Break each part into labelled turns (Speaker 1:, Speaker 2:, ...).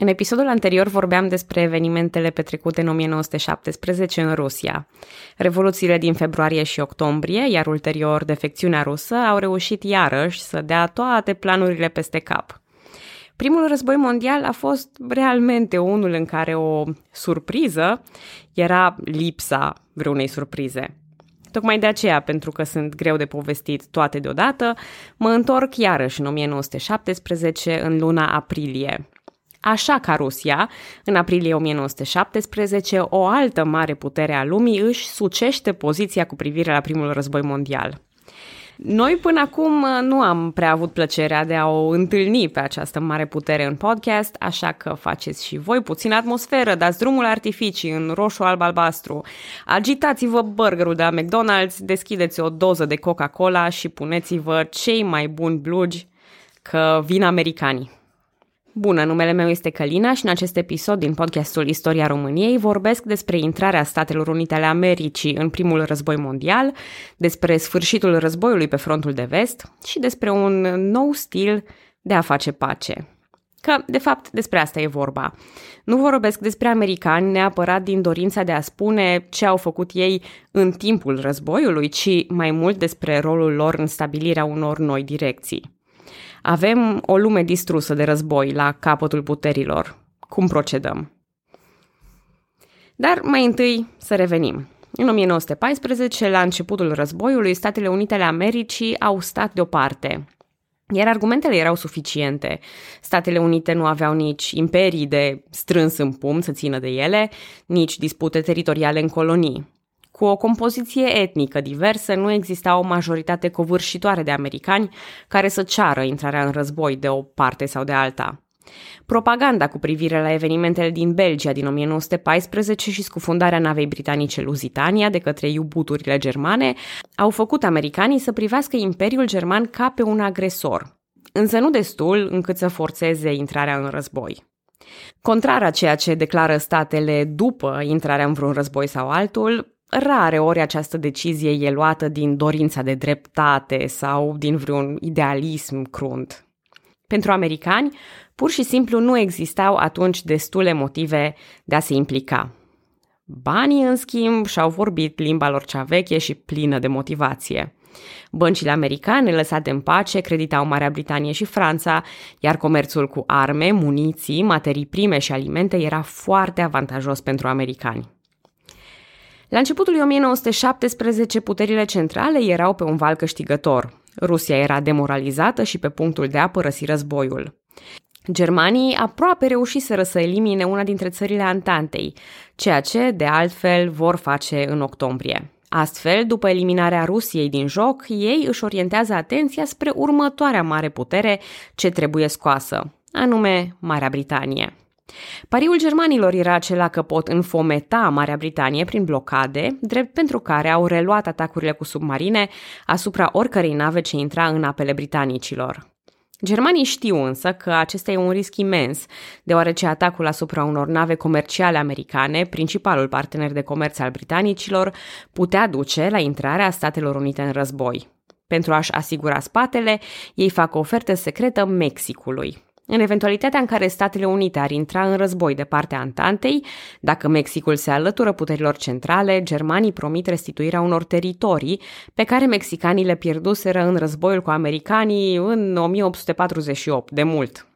Speaker 1: În episodul anterior vorbeam despre evenimentele petrecute în 1917 în Rusia. Revoluțiile din februarie și octombrie, iar ulterior defecțiunea rusă, au reușit iarăși să dea toate planurile peste cap. Primul război mondial a fost realmente unul în care o surpriză era lipsa vreunei surprize. Tocmai de aceea, pentru că sunt greu de povestit toate deodată, mă întorc iarăși în 1917, în luna aprilie, Așa ca Rusia, în aprilie 1917, o altă mare putere a lumii își sucește poziția cu privire la primul război mondial. Noi până acum nu am prea avut plăcerea de a o întâlni pe această mare putere în podcast, așa că faceți și voi puțin atmosferă, dați drumul artificii în roșu, alb, albastru, agitați-vă burgerul de la McDonald's, deschideți o doză de Coca-Cola și puneți-vă cei mai buni blugi că vin americanii. Bună, numele meu este Călina și în acest episod din podcastul Istoria României vorbesc despre intrarea Statelor Unite ale Americii în primul război mondial, despre sfârșitul războiului pe frontul de vest și despre un nou stil de a face pace. Că, de fapt, despre asta e vorba. Nu vorbesc despre americani neapărat din dorința de a spune ce au făcut ei în timpul războiului, ci mai mult despre rolul lor în stabilirea unor noi direcții. Avem o lume distrusă de război la capătul puterilor. Cum procedăm? Dar mai întâi să revenim. În 1914, la începutul războiului, Statele Unite ale Americii au stat deoparte. Iar argumentele erau suficiente. Statele Unite nu aveau nici imperii de strâns în pumn să țină de ele, nici dispute teritoriale în colonii. Cu o compoziție etnică diversă, nu exista o majoritate covârșitoare de americani care să ceară intrarea în război de o parte sau de alta. Propaganda cu privire la evenimentele din Belgia din 1914 și scufundarea navei britanice Lusitania de către iubuturile germane au făcut americanii să privească Imperiul German ca pe un agresor, însă nu destul încât să forțeze intrarea în război. Contrar a ceea ce declară statele după intrarea în vreun război sau altul, Rare ori această decizie e luată din dorința de dreptate sau din vreun idealism crunt. Pentru americani, pur și simplu nu existau atunci destule motive de a se implica. Banii, în schimb, și-au vorbit limba lor cea veche și plină de motivație. Băncile americane, lăsate în pace, creditau Marea Britanie și Franța, iar comerțul cu arme, muniții, materii prime și alimente era foarte avantajos pentru americani. La începutul lui 1917, puterile centrale erau pe un val câștigător. Rusia era demoralizată și pe punctul de a părăsi războiul. Germanii aproape reușiseră să elimine una dintre țările Antantei, ceea ce, de altfel, vor face în octombrie. Astfel, după eliminarea Rusiei din joc, ei își orientează atenția spre următoarea mare putere ce trebuie scoasă, anume Marea Britanie. Pariul germanilor era acela că pot înfometa Marea Britanie prin blocade, drept pentru care au reluat atacurile cu submarine asupra oricărei nave ce intra în apele britanicilor. Germanii știu însă că acesta e un risc imens, deoarece atacul asupra unor nave comerciale americane, principalul partener de comerț al britanicilor, putea duce la intrarea Statelor Unite în război. Pentru a-și asigura spatele, ei fac o ofertă secretă Mexicului. În eventualitatea în care Statele Unite ar intra în război de partea Antantei, dacă Mexicul se alătură puterilor centrale, germanii promit restituirea unor teritorii pe care mexicanii le pierduseră în războiul cu americanii în 1848, de mult.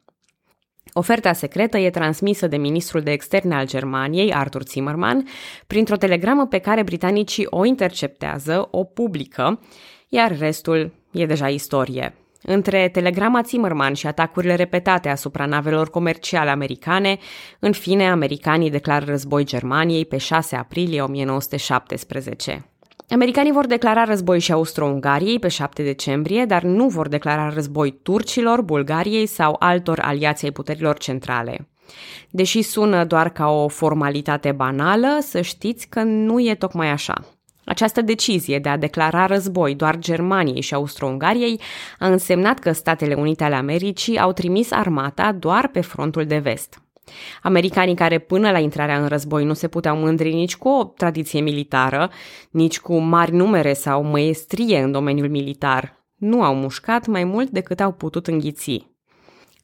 Speaker 1: Oferta secretă e transmisă de ministrul de externe al Germaniei, Arthur Zimmermann, printr-o telegramă pe care britanicii o interceptează, o publică, iar restul e deja istorie. Între telegrama Zimmerman și atacurile repetate asupra navelor comerciale americane, în fine, americanii declară război Germaniei pe 6 aprilie 1917. Americanii vor declara război și Austro-Ungariei pe 7 decembrie, dar nu vor declara război turcilor, Bulgariei sau altor aliații ai puterilor centrale. Deși sună doar ca o formalitate banală, să știți că nu e tocmai așa. Această decizie de a declara război doar Germaniei și Austro-Ungariei a însemnat că Statele Unite ale Americii au trimis armata doar pe frontul de vest. Americanii care până la intrarea în război nu se puteau mândri nici cu o tradiție militară, nici cu mari numere sau măiestrie în domeniul militar, nu au mușcat mai mult decât au putut înghiți.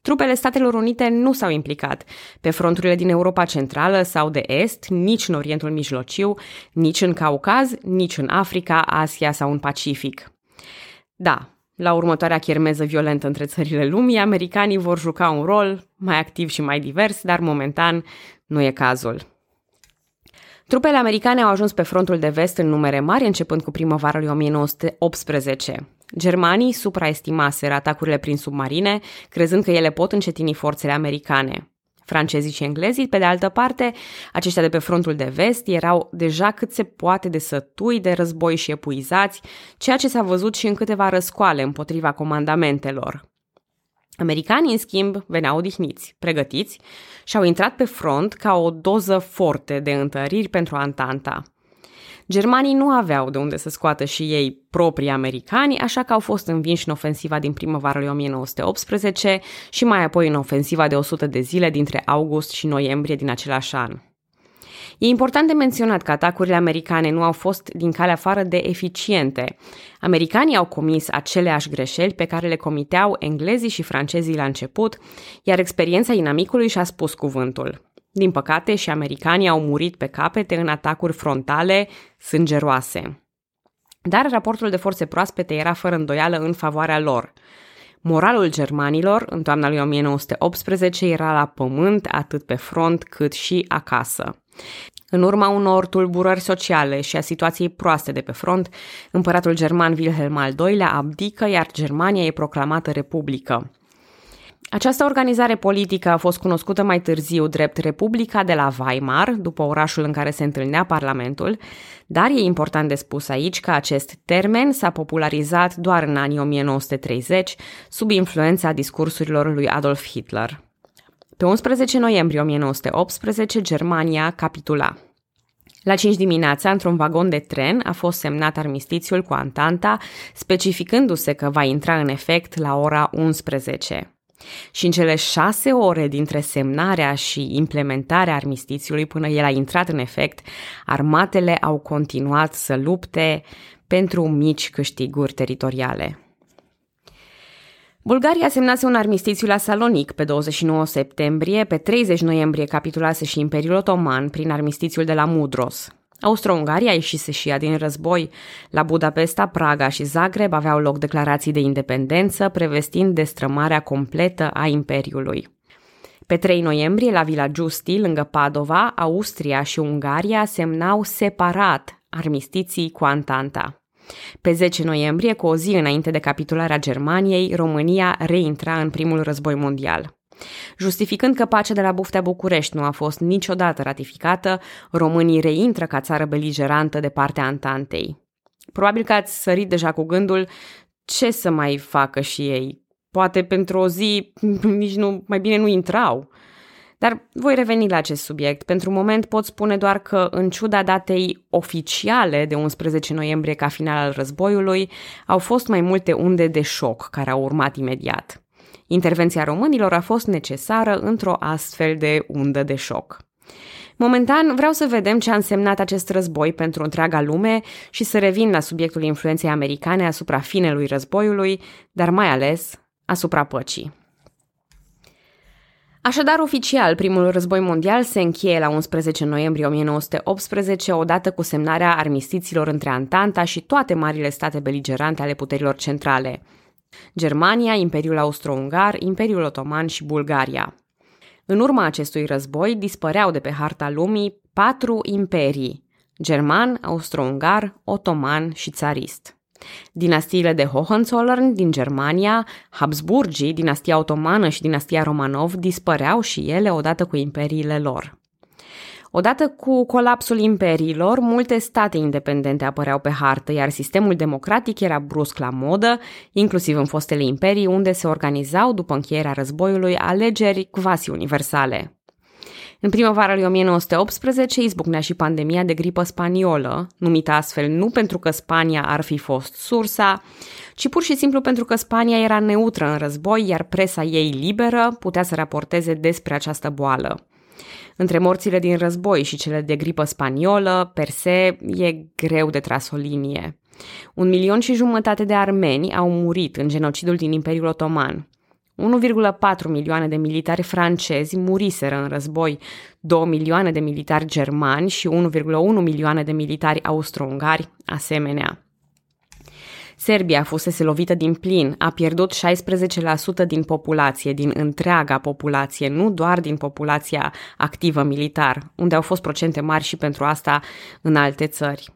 Speaker 1: Trupele Statelor Unite nu s-au implicat pe fronturile din Europa Centrală sau de Est, nici în Orientul Mijlociu, nici în Caucaz, nici în Africa, Asia sau în Pacific. Da, la următoarea chermeză violentă între țările lumii, americanii vor juca un rol mai activ și mai divers, dar momentan nu e cazul. Trupele americane au ajuns pe frontul de vest în numere mari, începând cu primăvara lui 1918. Germanii supraestimaseră atacurile prin submarine, crezând că ele pot încetini forțele americane. Francezii și englezii, pe de altă parte, aceștia de pe frontul de vest erau deja cât se poate de sătui de război și epuizați, ceea ce s-a văzut și în câteva răscoale împotriva comandamentelor. Americanii, în schimb, veneau odihniți, pregătiți și au intrat pe front ca o doză forte de întăriri pentru Antanta. Germanii nu aveau de unde să scoată și ei proprii americani, așa că au fost învinși în ofensiva din primăvara lui 1918 și mai apoi în ofensiva de 100 de zile dintre august și noiembrie din același an. E important de menționat că atacurile americane nu au fost din calea afară de eficiente. Americanii au comis aceleași greșeli pe care le comiteau englezii și francezii la început, iar experiența inamicului și-a spus cuvântul. Din păcate, și americanii au murit pe capete în atacuri frontale sângeroase. Dar raportul de forțe proaspete era fără îndoială în favoarea lor. Moralul germanilor în toamna lui 1918 era la pământ atât pe front cât și acasă. În urma unor tulburări sociale și a situației proaste de pe front, împăratul german Wilhelm al II-lea abdică, iar Germania e proclamată republică. Această organizare politică a fost cunoscută mai târziu drept Republica de la Weimar, după orașul în care se întâlnea Parlamentul, dar e important de spus aici că acest termen s-a popularizat doar în anii 1930, sub influența discursurilor lui Adolf Hitler. Pe 11 noiembrie 1918, Germania capitula. La 5 dimineața, într-un vagon de tren, a fost semnat armistițiul cu Antanta, specificându-se că va intra în efect la ora 11. Și în cele șase ore dintre semnarea și implementarea armistițiului până el a intrat în efect, armatele au continuat să lupte pentru mici câștiguri teritoriale. Bulgaria semnase un armistițiu la Salonic pe 29 septembrie, pe 30 noiembrie capitulase și Imperiul Otoman prin armistițiul de la Mudros. Austro-Ungaria ieșise și ea din război. La Budapesta, Praga și Zagreb aveau loc declarații de independență, prevestind destrămarea completă a Imperiului. Pe 3 noiembrie, la Villa Giusti, lângă Padova, Austria și Ungaria semnau separat armistiții cu Antanta. Pe 10 noiembrie, cu o zi înainte de capitularea Germaniei, România reintra în primul război mondial. Justificând că pacea de la Buftea București nu a fost niciodată ratificată, românii reintră ca țară beligerantă de partea Antantei. Probabil că ați sărit deja cu gândul ce să mai facă și ei. Poate pentru o zi nici nu, mai bine nu intrau. Dar voi reveni la acest subiect. Pentru moment pot spune doar că, în ciuda datei oficiale de 11 noiembrie ca final al războiului, au fost mai multe unde de șoc care au urmat imediat. Intervenția românilor a fost necesară într-o astfel de undă de șoc. Momentan vreau să vedem ce a însemnat acest război pentru întreaga lume și să revin la subiectul influenței americane asupra finelui războiului, dar mai ales asupra păcii. Așadar, oficial, primul război mondial se încheie la 11 noiembrie 1918, odată cu semnarea armistițiilor între Antanta și toate marile state beligerante ale puterilor centrale – Germania, Imperiul Austro-Ungar, Imperiul Otoman și Bulgaria. În urma acestui război dispăreau de pe harta lumii patru imperii, german, austro-ungar, otoman și țarist. Dinastiile de Hohenzollern din Germania, Habsburgii, dinastia otomană și dinastia Romanov dispăreau și ele odată cu imperiile lor. Odată cu colapsul imperiilor, multe state independente apăreau pe hartă, iar sistemul democratic era brusc la modă, inclusiv în fostele imperii, unde se organizau, după încheierea războiului, alegeri quasi universale. În primăvara lui 1918 izbucnea și pandemia de gripă spaniolă, numită astfel nu pentru că Spania ar fi fost sursa, ci pur și simplu pentru că Spania era neutră în război, iar presa ei liberă putea să raporteze despre această boală. Între morțile din război și cele de gripă spaniolă, per se, e greu de tras o linie. Un milion și jumătate de armeni au murit în genocidul din Imperiul Otoman. 1,4 milioane de militari francezi muriseră în război, 2 milioane de militari germani și 1,1 milioane de militari austro-ungari, asemenea. Serbia fusese lovită din plin, a pierdut 16% din populație, din întreaga populație, nu doar din populația activă militar, unde au fost procente mari și pentru asta în alte țări.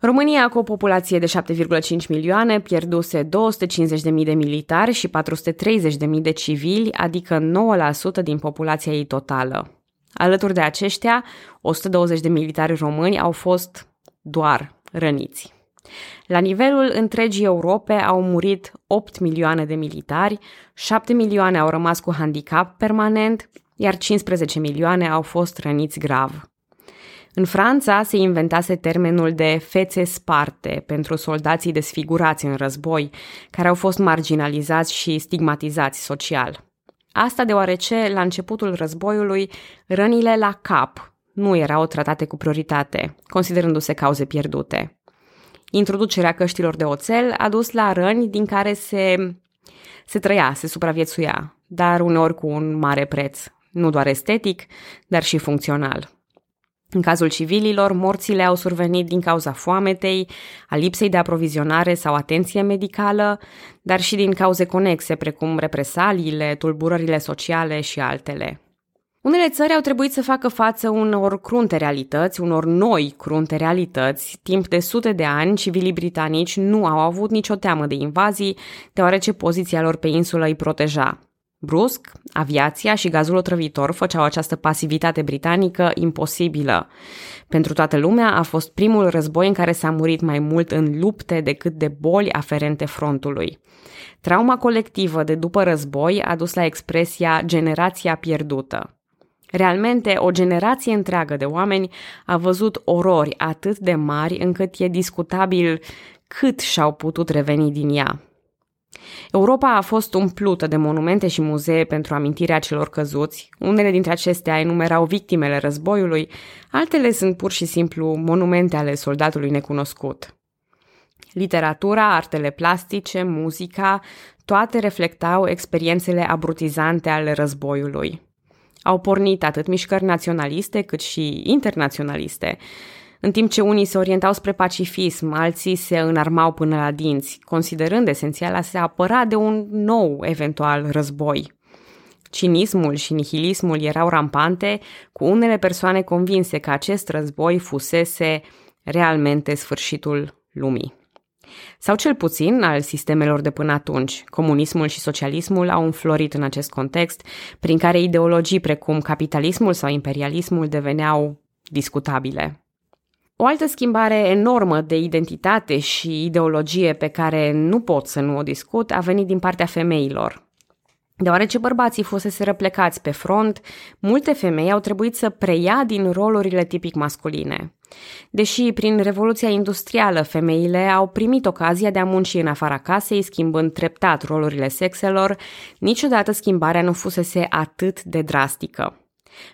Speaker 1: România, cu o populație de 7,5 milioane, pierduse 250.000 de militari și 430.000 de civili, adică 9% din populația ei totală. Alături de aceștia, 120 de militari români au fost doar răniți. La nivelul întregii Europe au murit 8 milioane de militari, 7 milioane au rămas cu handicap permanent, iar 15 milioane au fost răniți grav. În Franța se inventase termenul de fețe sparte pentru soldații desfigurați în război, care au fost marginalizați și stigmatizați social. Asta deoarece, la începutul războiului, rănile la cap nu erau tratate cu prioritate, considerându-se cauze pierdute. Introducerea căștilor de oțel a dus la răni din care se, se trăia, se supraviețuia, dar uneori cu un mare preț, nu doar estetic, dar și funcțional. În cazul civililor, morțile au survenit din cauza foametei, a lipsei de aprovizionare sau atenție medicală, dar și din cauze conexe, precum represaliile, tulburările sociale și altele. Unele țări au trebuit să facă față unor crunte realități, unor noi crunte realități. Timp de sute de ani, civilii britanici nu au avut nicio teamă de invazii, deoarece poziția lor pe insulă îi proteja. Brusc, aviația și gazul otrăvitor făceau această pasivitate britanică imposibilă. Pentru toată lumea a fost primul război în care s-a murit mai mult în lupte decât de boli aferente frontului. Trauma colectivă de după război a dus la expresia generația pierdută. Realmente, o generație întreagă de oameni a văzut orori atât de mari încât e discutabil cât și-au putut reveni din ea. Europa a fost umplută de monumente și muzee pentru amintirea celor căzuți. Unele dintre acestea enumerau victimele războiului, altele sunt pur și simplu monumente ale soldatului necunoscut. Literatura, artele plastice, muzica, toate reflectau experiențele abrutizante ale războiului. Au pornit atât mișcări naționaliste cât și internaționaliste, în timp ce unii se orientau spre pacifism, alții se înarmau până la dinți, considerând esențial a se apăra de un nou eventual război. Cinismul și nihilismul erau rampante, cu unele persoane convinse că acest război fusese realmente sfârșitul lumii. Sau cel puțin al sistemelor de până atunci. Comunismul și socialismul au înflorit în acest context, prin care ideologii precum capitalismul sau imperialismul deveneau discutabile. O altă schimbare enormă de identitate și ideologie pe care nu pot să nu o discut a venit din partea femeilor. Deoarece bărbații fusese răplecați pe front, multe femei au trebuit să preia din rolurile tipic masculine. Deși prin Revoluția Industrială femeile au primit ocazia de a munci în afara casei, schimbând treptat rolurile sexelor, niciodată schimbarea nu fusese atât de drastică.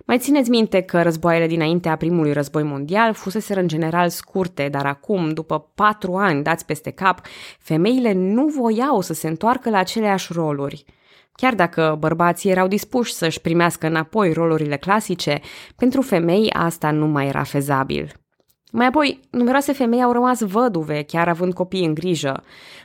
Speaker 1: Mai țineți minte că războaiele dinaintea primului război mondial fusese în general scurte, dar acum, după patru ani dați peste cap, femeile nu voiau să se întoarcă la aceleași roluri. Chiar dacă bărbații erau dispuși să-și primească înapoi rolurile clasice, pentru femei asta nu mai era fezabil. Mai apoi, numeroase femei au rămas văduve, chiar având copii în grijă.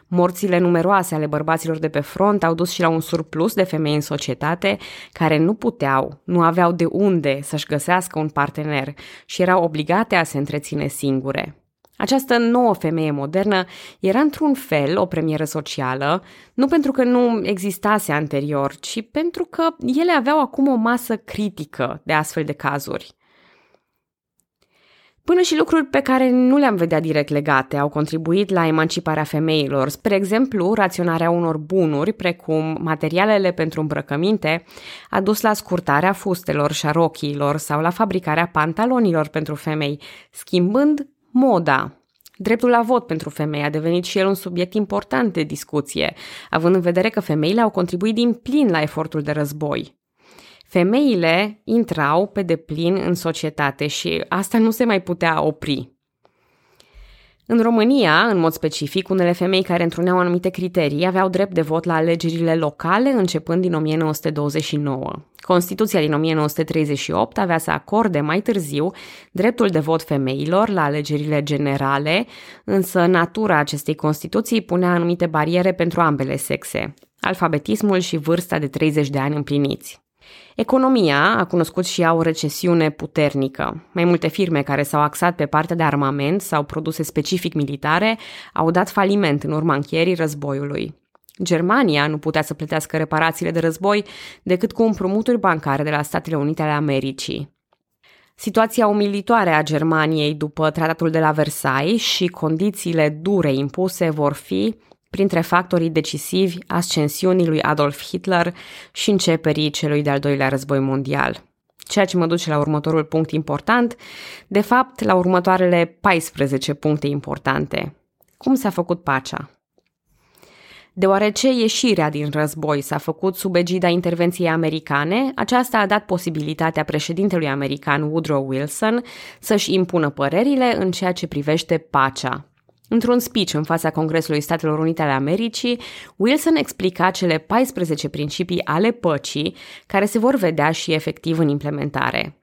Speaker 1: Morțile numeroase ale bărbaților de pe front au dus și la un surplus de femei în societate care nu puteau, nu aveau de unde să-și găsească un partener și erau obligate a se întreține singure. Această nouă femeie modernă era într-un fel o premieră socială, nu pentru că nu existase anterior, ci pentru că ele aveau acum o masă critică de astfel de cazuri. Până și lucruri pe care nu le-am vedea direct legate au contribuit la emanciparea femeilor, spre exemplu, raționarea unor bunuri, precum materialele pentru îmbrăcăminte, a dus la scurtarea fustelor și a rochiilor sau la fabricarea pantalonilor pentru femei, schimbând moda. Dreptul la vot pentru femei a devenit și el un subiect important de discuție, având în vedere că femeile au contribuit din plin la efortul de război. Femeile intrau pe deplin în societate și asta nu se mai putea opri. În România, în mod specific, unele femei care întruneau anumite criterii aveau drept de vot la alegerile locale începând din 1929. Constituția din 1938 avea să acorde mai târziu dreptul de vot femeilor la alegerile generale, însă natura acestei Constituții punea anumite bariere pentru ambele sexe, alfabetismul și vârsta de 30 de ani împliniți. Economia a cunoscut și ea o recesiune puternică. Mai multe firme care s-au axat pe partea de armament sau produse specific militare au dat faliment în urma încheierii războiului. Germania nu putea să plătească reparațiile de război decât cu împrumuturi bancare de la Statele Unite ale Americii. Situația umilitoare a Germaniei după tratatul de la Versailles și condițiile dure impuse vor fi printre factorii decisivi ascensiunii lui Adolf Hitler și începerii celui de-al doilea război mondial. Ceea ce mă duce la următorul punct important, de fapt la următoarele 14 puncte importante. Cum s-a făcut pacea? Deoarece ieșirea din război s-a făcut sub egida intervenției americane, aceasta a dat posibilitatea președintelui american Woodrow Wilson să-și impună părerile în ceea ce privește pacea. Într-un speech în fața Congresului Statelor Unite ale Americii, Wilson explica cele 14 principii ale păcii, care se vor vedea și efectiv în implementare.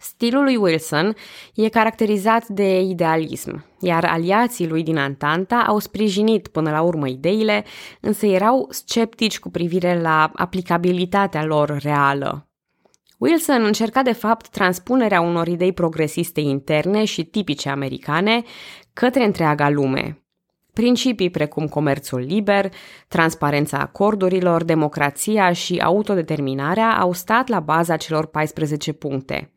Speaker 1: Stilul lui Wilson e caracterizat de idealism, iar aliații lui din Antanta au sprijinit până la urmă ideile, însă erau sceptici cu privire la aplicabilitatea lor reală. Wilson încerca de fapt transpunerea unor idei progresiste interne și tipice americane către întreaga lume. Principii precum comerțul liber, transparența acordurilor, democrația și autodeterminarea au stat la baza celor 14 puncte.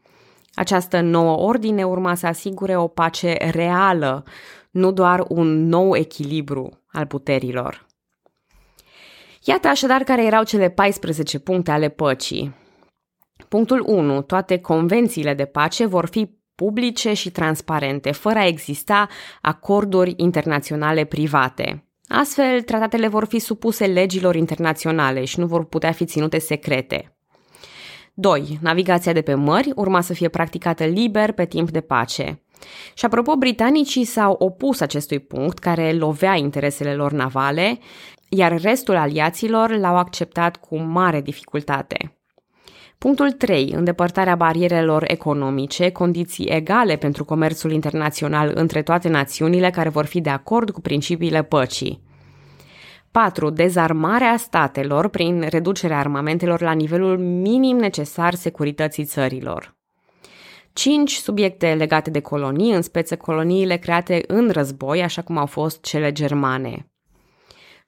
Speaker 1: Această nouă ordine urma să asigure o pace reală, nu doar un nou echilibru al puterilor. Iată așadar care erau cele 14 puncte ale păcii. Punctul 1. Toate convențiile de pace vor fi publice și transparente, fără a exista acorduri internaționale private. Astfel, tratatele vor fi supuse legilor internaționale și nu vor putea fi ținute secrete. 2. Navigația de pe mări urma să fie practicată liber pe timp de pace. Și apropo, britanicii s-au opus acestui punct care lovea interesele lor navale, iar restul aliaților l-au acceptat cu mare dificultate. Punctul 3. Îndepărtarea barierelor economice, condiții egale pentru comerțul internațional între toate națiunile care vor fi de acord cu principiile păcii. 4. Dezarmarea statelor prin reducerea armamentelor la nivelul minim necesar securității țărilor. 5 subiecte legate de colonii, în speță coloniile create în război, așa cum au fost cele germane.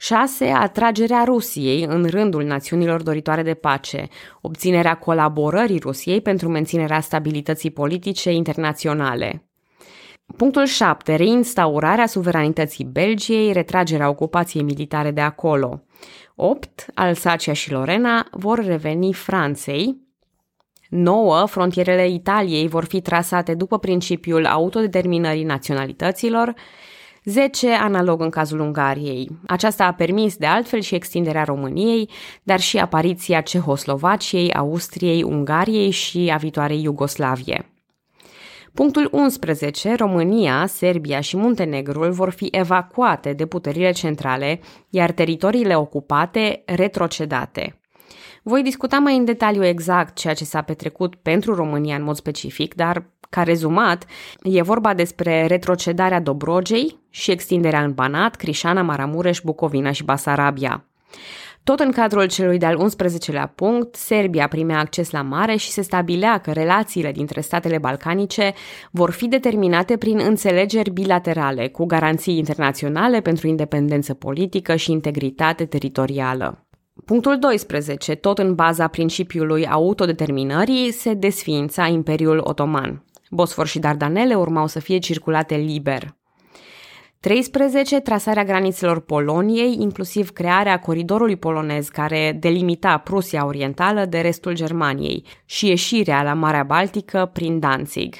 Speaker 1: 6. Atragerea Rusiei în rândul națiunilor doritoare de pace, obținerea colaborării Rusiei pentru menținerea stabilității politice internaționale. Punctul 7. Reinstaurarea suveranității Belgiei, retragerea ocupației militare de acolo. 8. Alsacia și Lorena vor reveni Franței. 9. Frontierele Italiei vor fi trasate după principiul autodeterminării naționalităților 10 analog în cazul Ungariei. Aceasta a permis de altfel și extinderea României, dar și apariția Cehoslovaciei, Austriei, Ungariei și a viitoarei Iugoslavie. Punctul 11. România, Serbia și Muntenegrul vor fi evacuate de puterile centrale, iar teritoriile ocupate retrocedate. Voi discuta mai în detaliu exact ceea ce s-a petrecut pentru România în mod specific, dar ca rezumat, e vorba despre retrocedarea Dobrogei și extinderea în Banat, Crișana, Maramureș, Bucovina și Basarabia. Tot în cadrul celui de-al 11-lea punct, Serbia primea acces la mare și se stabilea că relațiile dintre statele balcanice vor fi determinate prin înțelegeri bilaterale, cu garanții internaționale pentru independență politică și integritate teritorială. Punctul 12. Tot în baza principiului autodeterminării se desființa Imperiul Otoman. Bosfor și Dardanele urmau să fie circulate liber. 13. Trasarea granițelor Poloniei, inclusiv crearea coridorului polonez care delimita Prusia Orientală de restul Germaniei și ieșirea la Marea Baltică prin Danzig.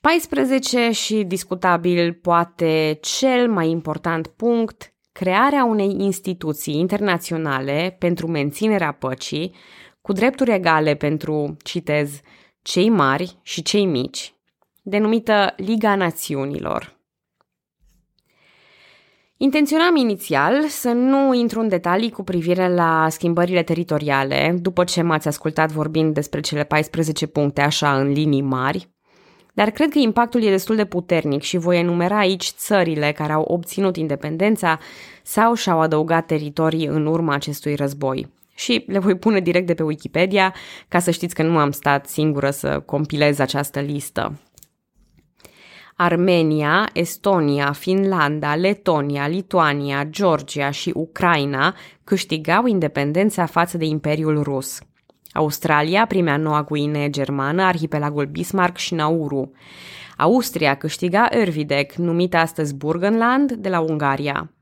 Speaker 1: 14 și discutabil poate cel mai important punct, crearea unei instituții internaționale pentru menținerea păcii, cu drepturi egale pentru, citez, cei mari și cei mici, denumită Liga Națiunilor. Intenționam inițial să nu intru în detalii cu privire la schimbările teritoriale, după ce m-ați ascultat vorbind despre cele 14 puncte așa în linii mari, dar cred că impactul e destul de puternic și voi enumera aici țările care au obținut independența sau și-au adăugat teritorii în urma acestui război. Și le voi pune direct de pe Wikipedia, ca să știți că nu am stat singură să compilez această listă. Armenia, Estonia, Finlanda, Letonia, Lituania, Georgia și Ucraina câștigau independența față de Imperiul Rus. Australia primea Noua Guinee germană, arhipelagul Bismarck și Nauru. Austria câștiga Ervidec, numită astăzi Burgenland, de la Ungaria.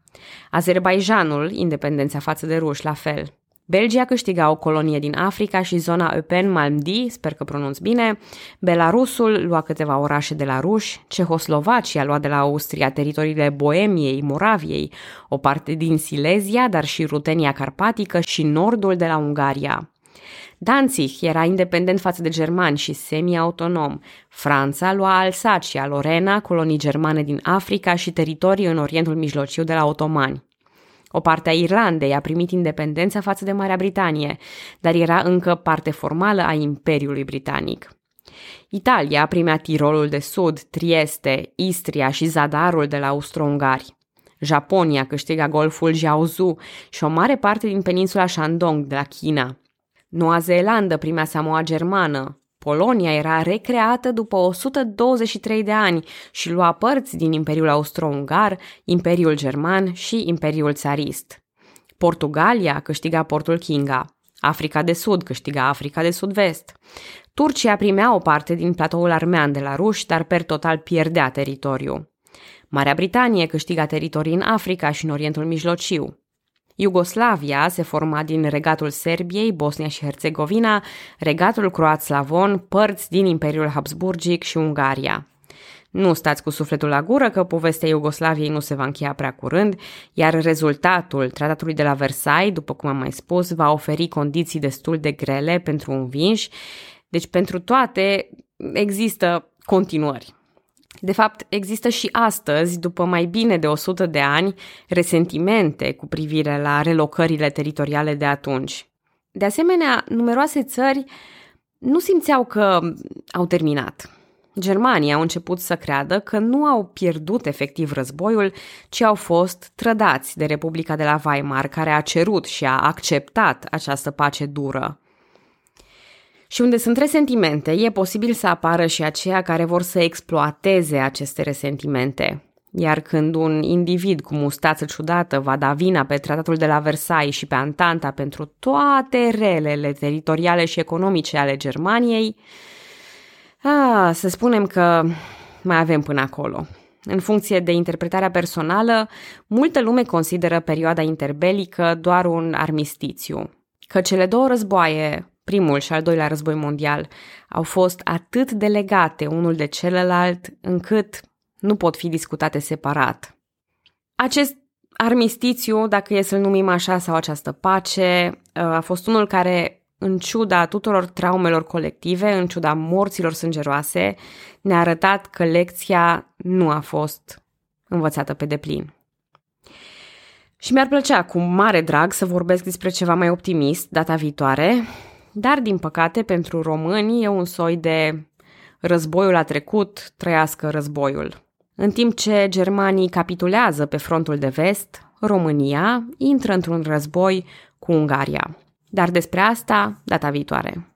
Speaker 1: Azerbaijanul, independența față de ruși, la fel. Belgia câștiga o colonie din Africa și zona Eupen Malmdi, sper că pronunț bine, Belarusul lua câteva orașe de la ruși, Cehoslovacia lua de la Austria teritoriile Boemiei, Moraviei, o parte din Silezia, dar și Rutenia Carpatică și nordul de la Ungaria. Danzig era independent față de germani și semi-autonom. Franța lua Alsacia, Lorena, colonii germane din Africa și teritorii în Orientul Mijlociu de la otomani. O parte a Irlandei a primit independența față de Marea Britanie, dar era încă parte formală a Imperiului Britanic. Italia primea Tirolul de Sud, Trieste, Istria și Zadarul de la austro-ungari. Japonia câștiga golful Jiaozu și o mare parte din peninsula Shandong de la China. Noua Zeelandă primea Samoa germană, Polonia era recreată după 123 de ani și lua părți din Imperiul Austro-Ungar, Imperiul German și Imperiul Țarist. Portugalia câștiga portul Kinga. Africa de Sud câștiga Africa de Sud-Vest. Turcia primea o parte din platoul armean de la ruși, dar per total pierdea teritoriu. Marea Britanie câștiga teritorii în Africa și în Orientul Mijlociu. Iugoslavia se forma din regatul Serbiei, Bosnia și Herțegovina, regatul croat-slavon, părți din Imperiul Habsburgic și Ungaria. Nu stați cu sufletul la gură că povestea Iugoslaviei nu se va încheia prea curând, iar rezultatul tratatului de la Versailles, după cum am mai spus, va oferi condiții destul de grele pentru învinși, deci pentru toate există continuări. De fapt, există și astăzi, după mai bine de 100 de ani, resentimente cu privire la relocările teritoriale de atunci. De asemenea, numeroase țări nu simțeau că au terminat. Germania au început să creadă că nu au pierdut efectiv războiul, ci au fost trădați de Republica de la Weimar, care a cerut și a acceptat această pace dură. Și unde sunt resentimente, e posibil să apară și aceia care vor să exploateze aceste resentimente. Iar când un individ cu mustață ciudată va da vina pe tratatul de la Versailles și pe Antanta pentru toate relele teritoriale și economice ale Germaniei, a, să spunem că mai avem până acolo. În funcție de interpretarea personală, multă lume consideră perioada interbelică doar un armistițiu, că cele două războaie, primul și al doilea război mondial, au fost atât de legate unul de celălalt încât nu pot fi discutate separat. Acest armistițiu, dacă e să-l numim așa, sau această pace, a fost unul care, în ciuda tuturor traumelor colective, în ciuda morților sângeroase, ne-a arătat că lecția nu a fost învățată pe deplin. Și mi-ar plăcea cu mare drag să vorbesc despre ceva mai optimist data viitoare, dar, din păcate, pentru români e un soi de războiul a trecut, trăiască războiul. În timp ce germanii capitulează pe frontul de vest, România intră într-un război cu Ungaria. Dar despre asta data viitoare.